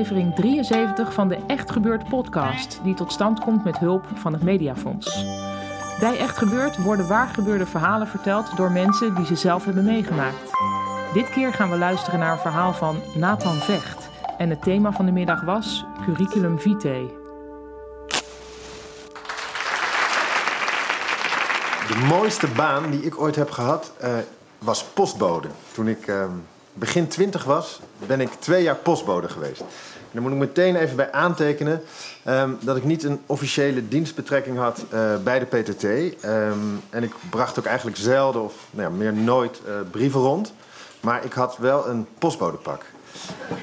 Aflevering 73 van de Echt Gebeurd podcast, die tot stand komt met hulp van het Mediafonds. Bij Echt Gebeurd worden waargebeurde verhalen verteld door mensen die ze zelf hebben meegemaakt. Dit keer gaan we luisteren naar een verhaal van Nathan Vecht. En het thema van de middag was Curriculum Vitae. De mooiste baan die ik ooit heb gehad uh, was postbode. Toen ik uh, begin twintig was, ben ik twee jaar postbode geweest. En daar moet ik meteen even bij aantekenen um, dat ik niet een officiële dienstbetrekking had uh, bij de PTT. Um, en ik bracht ook eigenlijk zelden of nou ja, meer nooit uh, brieven rond. Maar ik had wel een postbodepak.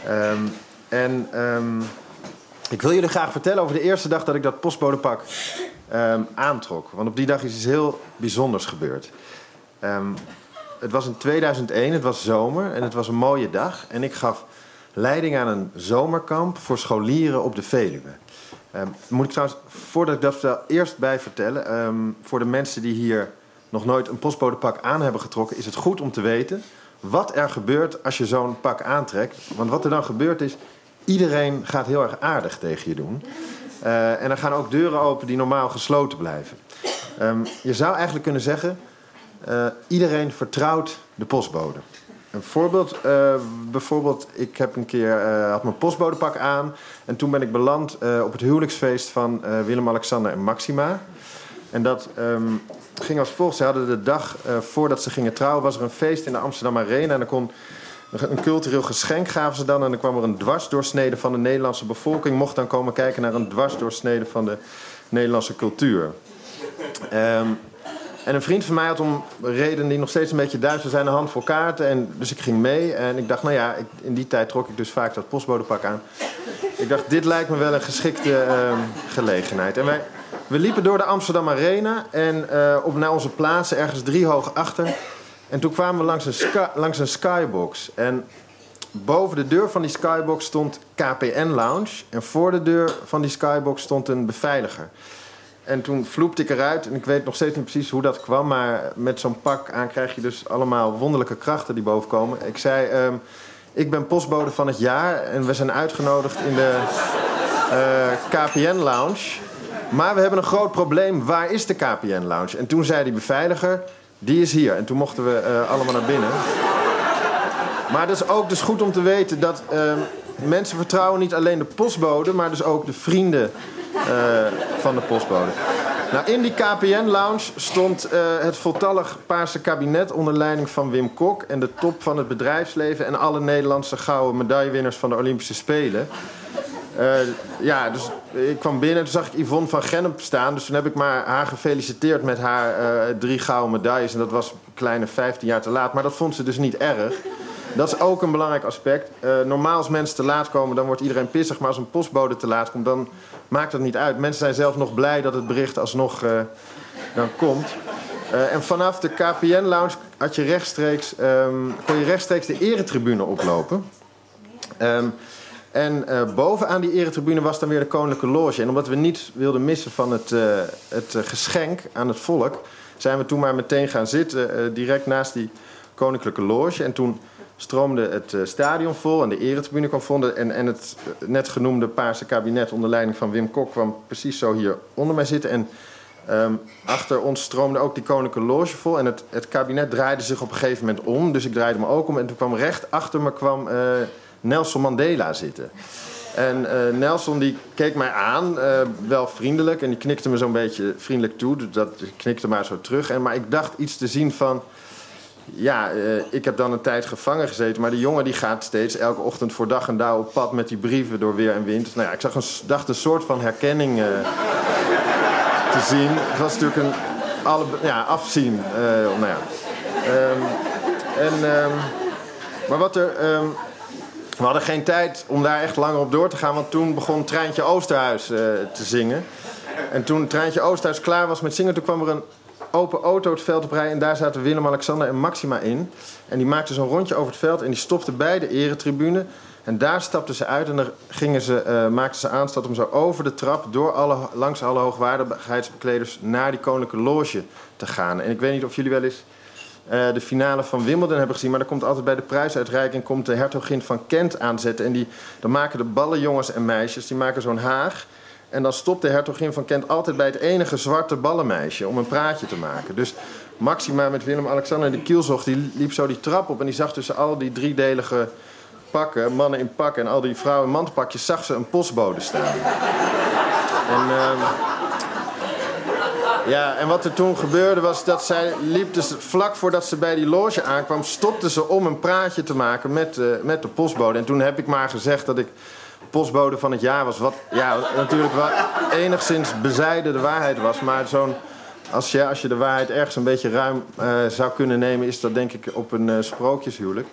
Um, en ik wil jullie graag vertellen over de eerste dag dat ik dat postbodepak aantrok. Want op die dag is iets heel bijzonders gebeurd. Het was in 2001, het was zomer en het was een mooie dag. En ik gaf leiding aan een zomerkamp voor scholieren op de Veluwe. Um, moet ik trouwens, voordat ik dat vertel, eerst bij vertellen. Um, voor de mensen die hier nog nooit een postbodepak aan hebben getrokken, is het goed om te weten wat er gebeurt als je zo'n pak aantrekt. Want wat er dan gebeurt is, iedereen gaat heel erg aardig tegen je doen. Uh, en er gaan ook deuren open die normaal gesloten blijven. Um, je zou eigenlijk kunnen zeggen, uh, iedereen vertrouwt de postbode. Een voorbeeld, uh, bijvoorbeeld, ik heb een keer, uh, had mijn postbodepak aan. En toen ben ik beland op het huwelijksfeest van Willem-Alexander en Maxima. En dat um, ging als volgt. Ze hadden de dag voordat ze gingen trouwen, was er een feest in de Amsterdam Arena. En dan kon een cultureel geschenk gaven ze dan. En dan kwam er een dwarsdoorsnede van de Nederlandse bevolking. Mocht dan komen kijken naar een dwarsdoorsnede van de Nederlandse cultuur. Um, en een vriend van mij had om reden die nog steeds een beetje duister zijn, een handvol kaarten. En, dus ik ging mee. En ik dacht, nou ja, ik, in die tijd trok ik dus vaak dat postbodepak aan. Ik dacht, dit lijkt me wel een geschikte uh, gelegenheid. En wij, we liepen door de Amsterdam Arena en uh, op naar onze plaatsen, ergens drie hoog achter. En toen kwamen we langs een, langs een skybox. En boven de deur van die skybox stond KPN Lounge. En voor de deur van die skybox stond een beveiliger. En toen vloepte ik eruit. En ik weet nog steeds niet precies hoe dat kwam. Maar met zo'n pak aan krijg je dus allemaal wonderlijke krachten die bovenkomen. Ik zei, um, ik ben postbode van het jaar. En we zijn uitgenodigd in de uh, KPN Lounge. Maar we hebben een groot probleem. Waar is de KPN Lounge? En toen zei die beveiliger, die is hier. En toen mochten we uh, allemaal naar binnen. Maar het is ook dus goed om te weten dat uh, mensen vertrouwen niet alleen de postbode... maar dus ook de vrienden van de postbode. Nou, in die KPN-lounge stond uh, het voltallig Paarse kabinet onder leiding van Wim Kok en de top van het bedrijfsleven en alle Nederlandse gouden medaillewinnaars van de Olympische Spelen. Uh, ja, dus ik kwam binnen en toen zag ik Yvonne van Gennep staan. Dus toen heb ik maar haar gefeliciteerd met haar drie gouden medailles. En dat was een kleine 15 jaar te laat. Maar dat vond ze dus niet erg. Dat is ook een belangrijk aspect. Uh, normaal als mensen te laat komen, dan wordt iedereen pissig. Maar als een postbode te laat komt, dan maakt dat niet uit. Mensen zijn zelf nog blij dat het bericht alsnog uh, dan komt. Uh, en vanaf de KPN-lounge had je rechtstreeks, um, kon je rechtstreeks de eretribune oplopen. Um, en uh, bovenaan die eretribune was dan weer de koninklijke loge. En omdat we niet wilden missen van het, het geschenk aan het volk... zijn we toen maar meteen gaan zitten, direct naast die koninklijke loge. En toen stroomde het uh, stadion vol en de eretribune kwam vol. En, en het net genoemde Paarse kabinet onder leiding van Wim Kok kwam precies zo hier onder mij zitten. En um, achter ons stroomde ook die koninklijke loge vol. En het, het, kabinet draaide zich op een gegeven moment om. Dus ik draaide me ook om. En toen kwam recht achter me kwam, uh, Nelson Mandela zitten. En Nelson die keek mij aan, wel vriendelijk. En die knikte me zo'n beetje vriendelijk toe. Dat knikte maar zo terug. En, maar ik dacht iets te zien van ja, eh, ik heb dan een tijd gevangen gezeten. Maar die jongen die gaat steeds elke ochtend voor dag en dauw op pad met die brieven door weer en wind. Dus, nou ja, ik zag een, dacht een soort van herkenning te zien. Het was natuurlijk een alle, ja, afzien. nou ja. Ehm, en, ehm, maar wat er. Ehm, we hadden geen tijd om daar echt langer op door te gaan, want toen begon Treintje Oosterhuis te zingen. En toen Treintje Oosterhuis klaar was met zingen, toen kwam er een open auto het veld op rijden. En daar zaten Willem, Alexander en Maxima in. En die maakten zo'n rondje over het veld en die stopten bij de eretribune. En daar stapten ze uit en dan gingen ze, uh, maakten ze aanstad om zo over de trap... Door alle, langs alle hoogwaardigheidsbekleders naar die koninklijke loge te gaan. En ik weet niet of jullie wel eens uh, de finale van Wimbledon hebben gezien... maar dan komt altijd bij de prijsuitreiking komt de hertogin van Kent aanzetten. En die, dan maken de ballenjongens en meisjes, die maken zo'n haag... En dan stopt de hertogin van Kent altijd bij het enige zwarte ballenmeisje om een praatje te maken. Dus Maxima met Willem-Alexander de Kielzog, die liep zo die trap op en die zag tussen al die driedelige pakken, mannen in pakken en al die vrouwen in mandpakjes, zag ze een postbode staan. en, uh, ja, en wat er toen gebeurde was dat zij liep dus vlak voordat ze bij die loge aankwam, stopte ze om een praatje te maken met, uh, met de postbode. En toen heb ik maar gezegd dat ik postbode van het jaar was. Wat ja, natuurlijk wel enigszins bezijden de waarheid was. Maar zo'n, als, je, als je de waarheid ergens een beetje ruim uh, zou kunnen nemen, is dat denk ik op een uh, sprookjeshuwelijk.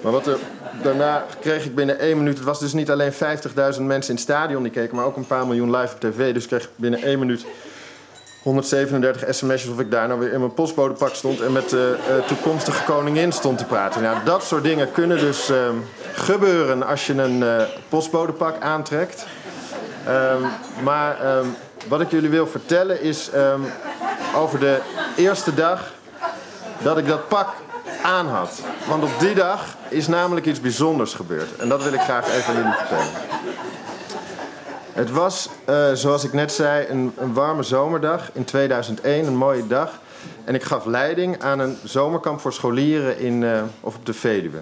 Maar wat er, daarna kreeg ik binnen één minuut. Het was dus niet alleen 50.000 mensen in het stadion die keken, maar ook een paar miljoen live op tv. Dus kreeg ik binnen één minuut 137 sms'jes of ik daar nou weer in mijn postbodepak stond en met de uh, toekomstige koningin stond te praten. Nou, dat soort dingen kunnen dus uh, gebeuren als je een uh, postbodepak aantrekt. Um, maar um, wat ik jullie wil vertellen is over de eerste dag dat ik dat pak aan had. Want op die dag is namelijk iets bijzonders gebeurd. En dat wil ik graag even aan jullie vertellen. Het was, uh, zoals ik net zei, een, een, warme zomerdag in 2001, een mooie dag. En ik gaf leiding aan een zomerkamp voor scholieren in, uh, of op de Veluwe.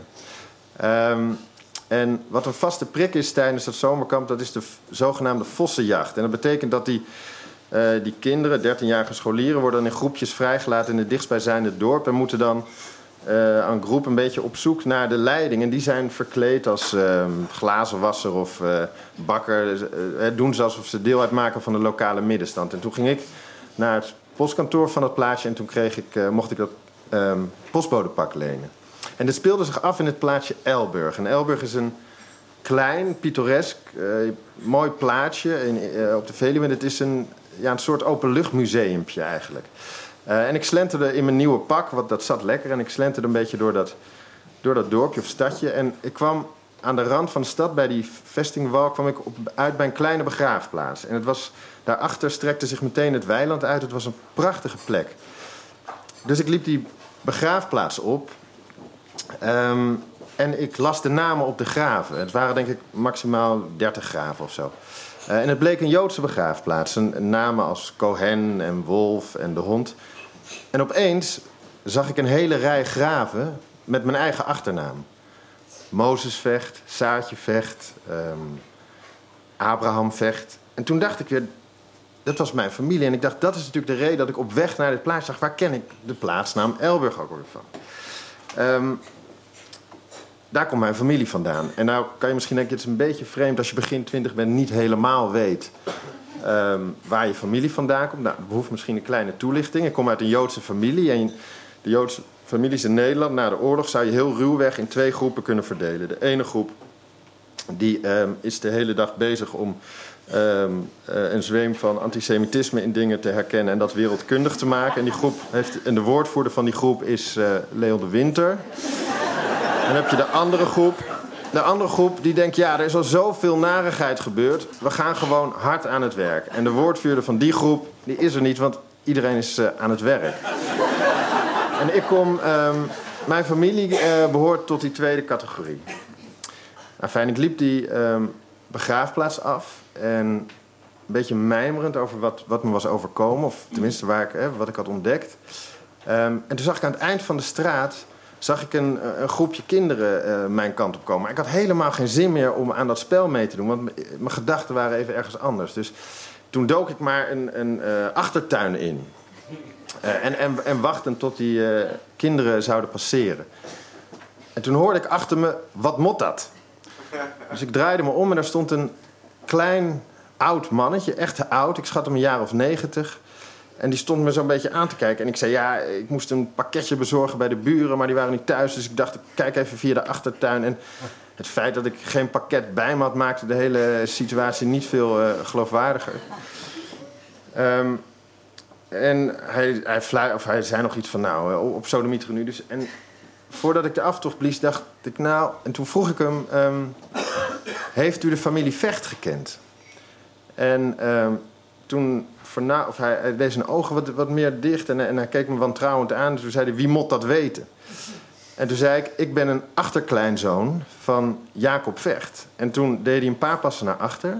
Um, en wat een vaste prik is tijdens dat zomerkamp, dat is de zogenaamde vossenjacht. En dat betekent dat die, uh, die kinderen, 13-jarige scholieren, worden in groepjes vrijgelaten in het dichtstbijzijnde dorp en moeten dan uh, een groep een beetje op zoek naar de leiding. En die zijn verkleed als uh, glazenwasser of uh, bakker. Uh, doen ze alsof ze deel uitmaken van de lokale middenstand. En toen ging ik naar het postkantoor van dat plaatsje en toen kreeg ik, mocht ik dat um, postbodepak lenen. En dit speelde zich af in het plaatsje Elburg. En Elburg is een klein, pittoresk, mooi plaatsje in, op de Veluwe. Het is een, ja, een soort openluchtmuseumpje eigenlijk. Uh, en ik slenterde in mijn nieuwe pak, want dat zat lekker. En ik slenterde een beetje door dat, door dat dorpje of stadje. En ik kwam aan de rand van de stad, bij die vestingwal, kwam ik uit bij een kleine begraafplaats. En het was, daarachter strekte zich meteen het weiland uit. Het was een prachtige plek. Dus ik liep die begraafplaats op. Um, en ik las de namen op de graven. Het waren denk ik maximaal 30 graven of zo. Uh, en het bleek een Joodse begraafplaats. Een, namen als Cohen en Wolf en de hond. En opeens zag ik een hele rij graven met mijn eigen achternaam. Mozes vecht, Saartje vecht, um, Abraham vecht. En toen dacht ik weer, dat was mijn familie. En ik dacht, dat is natuurlijk de reden dat ik op weg naar dit plaatsje zag. Waar ken ik de plaatsnaam Elburg ook weer van? Um, daar komt mijn familie vandaan. En nou kan je misschien denken, het is een beetje vreemd als je begin twintig bent, niet helemaal weet um, waar je familie vandaan komt. Nou, behoeft misschien een kleine toelichting. Ik kom uit een Joodse familie en de Joodse families in Nederland na de oorlog zou je heel ruwweg in twee groepen kunnen verdelen. De ene groep die um, is de hele dag bezig om um, uh, een zweem van antisemitisme in dingen te herkennen en dat wereldkundig te maken. En, die groep heeft, en de woordvoerder van die groep is uh, Leon de Winter. Dan heb je de andere groep. De andere groep die denkt, ja, er is al zoveel narigheid gebeurd. We gaan gewoon hard aan het werk. En de woordvuurder van die groep, die is er niet, want iedereen is uh, aan het werk. en ik kom, um, mijn familie uh, behoort tot die tweede categorie. Enfin, ik liep die um, begraafplaats af en een beetje mijmerend over wat, wat me was overkomen. Of tenminste waar ik, wat ik had ontdekt. Um, en toen zag ik aan het eind van de straat zag ik een, een groepje kinderen uh, mijn kant op komen. Maar ik had helemaal geen zin meer om aan dat spel mee te doen, want mijn gedachten waren even ergens anders. Dus toen dook ik maar een, een uh, achtertuin in. En, en, en tot die kinderen zouden passeren. En toen hoorde ik achter me, wat mot dat? Dus ik draaide me om en daar stond een klein oud mannetje, echt oud. Ik schat hem een jaar of negentig. En die stond me zo'n beetje aan te kijken. En ik zei, ja, ik moest een pakketje bezorgen bij de buren, maar die waren niet thuis. Dus ik dacht, ik kijk even via de achtertuin. En het feit dat ik geen pakket bij me had, maakte de hele situatie niet veel uh, geloofwaardiger. Um, en hij, hij, fluit, of hij zei nog iets van, nou, eh, op sodemieter nu. Dus, en voordat ik de aftocht blies, dacht ik, nou... En toen vroeg ik hem, um, heeft u de familie Vecht gekend? En um, toen verna of hij, deed zijn ogen wat, wat meer dicht en, en hij keek me wantrouwend aan. Dus toen zei hij, wie moet dat weten? En toen zei ik, ik ben een achterkleinzoon van Jacob Vecht. En toen deed hij een paar passen naar achter.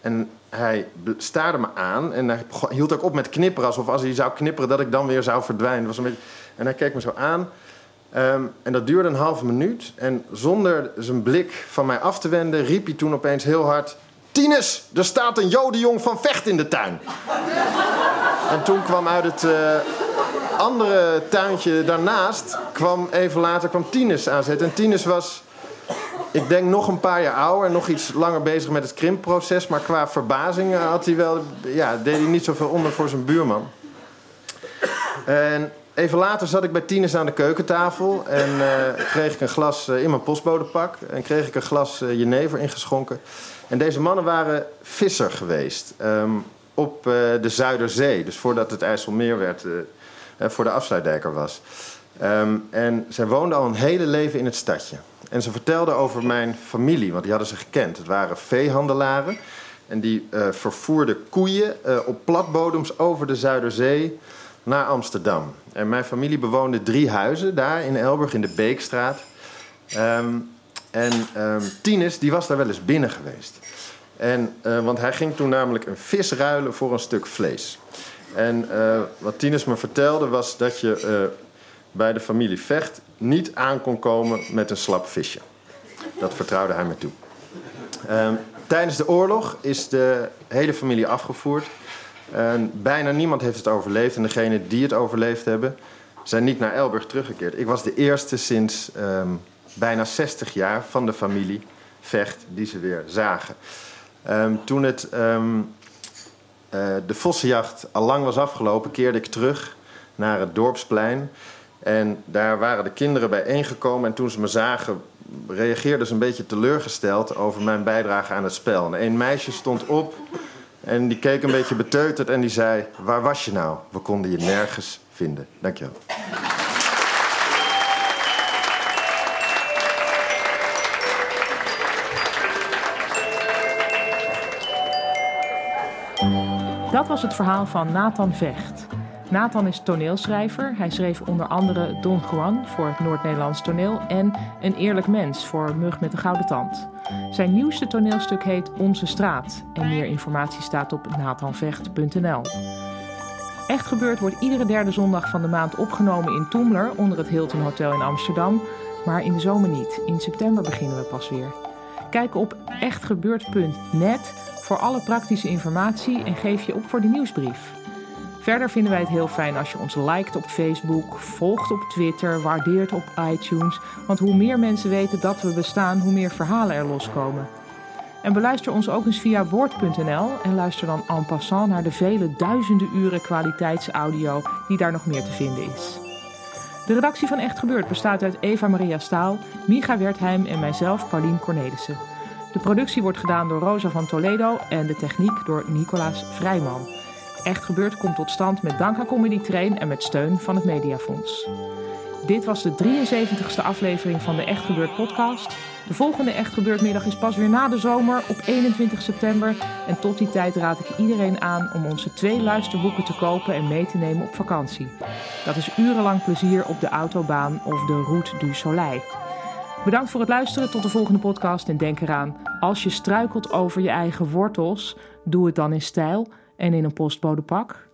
En hij staarde me aan en hij hield ook op met knipperen. Alsof als hij zou knipperen dat ik dan weer zou verdwijnen. Was een beetje... En hij keek me zo aan. Um, en dat duurde een halve minuut. En zonder zijn blik van mij af te wenden, riep hij toen opeens heel hard... Tinus, er staat een jodenjong van Vecht in de tuin. en toen kwam uit het uh, andere tuintje daarnaast... kwam even later kwam Tinus aanzetten. En Tinus was ik denk nog een paar jaar ouder en nog iets langer bezig met het krimpproces. Maar qua verbazing eh, had hij wel, ja, deed hij niet zoveel onder voor zijn buurman. En even later zat ik bij Tines aan de keukentafel en uh, kreeg ik een glas in mijn postbodepak. En kreeg ik een glas jenever ingeschonken. En deze mannen waren visser geweest um, op de Zuiderzee. Dus voordat het IJsselmeer werd, voor de afsluitdijker was. Um, en zij woonden al een hele leven in het stadje. En ze vertelde over mijn familie, want die hadden ze gekend. Het waren veehandelaren. En die vervoerden koeien op platbodems over de Zuiderzee naar Amsterdam. En mijn familie bewoonde drie huizen daar in Elburg, in de Beekstraat. Um, en um, Tinus, die was daar wel eens binnen geweest. En, uh, want hij ging toen namelijk een vis ruilen voor een stuk vlees. En wat Tinus me vertelde was dat je bij de familie Vecht niet aan kon komen met een slap visje. Dat vertrouwde hij me toe. Um, tijdens de oorlog is de hele familie afgevoerd. En bijna niemand heeft het overleefd. En degenen die het overleefd hebben, zijn niet naar Elburg teruggekeerd. Ik was de eerste sinds um, bijna 60 jaar van de familie Vecht die ze weer zagen. Um, toen het, uh, de vossenjacht al lang was afgelopen, keerde ik terug naar het dorpsplein. En daar waren de kinderen bijeengekomen. En toen ze me zagen, reageerden ze een beetje teleurgesteld over mijn bijdrage aan het spel. En een meisje stond op en die keek een beetje beteuterd en die zei: Waar was je nou? We konden je nergens vinden. Dankjewel. Dat was het verhaal van Nathan Vecht. Nathan is toneelschrijver. Hij schreef onder andere Don Juan voor het Noord-Nederlands toneel en Een eerlijk mens voor Mug met de Gouden Tand. Zijn nieuwste toneelstuk heet Onze Straat en meer informatie staat op nathanvecht.nl. Echt gebeurd wordt iedere derde zondag van de maand opgenomen in Toemler onder het Hilton Hotel in Amsterdam, maar in de zomer niet. In september beginnen we pas weer. Kijk op echtgebeurd.net voor alle praktische informatie en geef je op voor de nieuwsbrief. Verder vinden wij het heel fijn als je ons liked op Facebook, volgt op Twitter, waardeert op iTunes. Want hoe meer mensen weten dat we bestaan, hoe meer verhalen er loskomen. En beluister ons ook eens via woord.nl en luister dan en passant naar de vele duizenden uren kwaliteitsaudio die daar nog meer te vinden is. De redactie van Echt Gebeurd bestaat uit Eva Maria Staal, Micha Wertheim en mijzelf, Paulien Cornelissen. De productie wordt gedaan door Rosa van Toledo en de techniek door Nicolaas Vrijman. Echt Gebeurd komt tot stand met dank aan Comedy Train en met steun van het Mediafonds. Dit was de 73ste aflevering van de Echt Gebeurd podcast. De volgende Echt Gebeurd is pas weer na de zomer op 21 september. En tot die tijd raad ik iedereen aan om onze twee luisterboeken te kopen en mee te nemen op vakantie. Dat is urenlang plezier op de autobaan of de Route du Soleil. Bedankt voor het luisteren. Tot de volgende podcast. En denk eraan, als je struikelt over je eigen wortels, doe het dan in stijl en in een postbodepak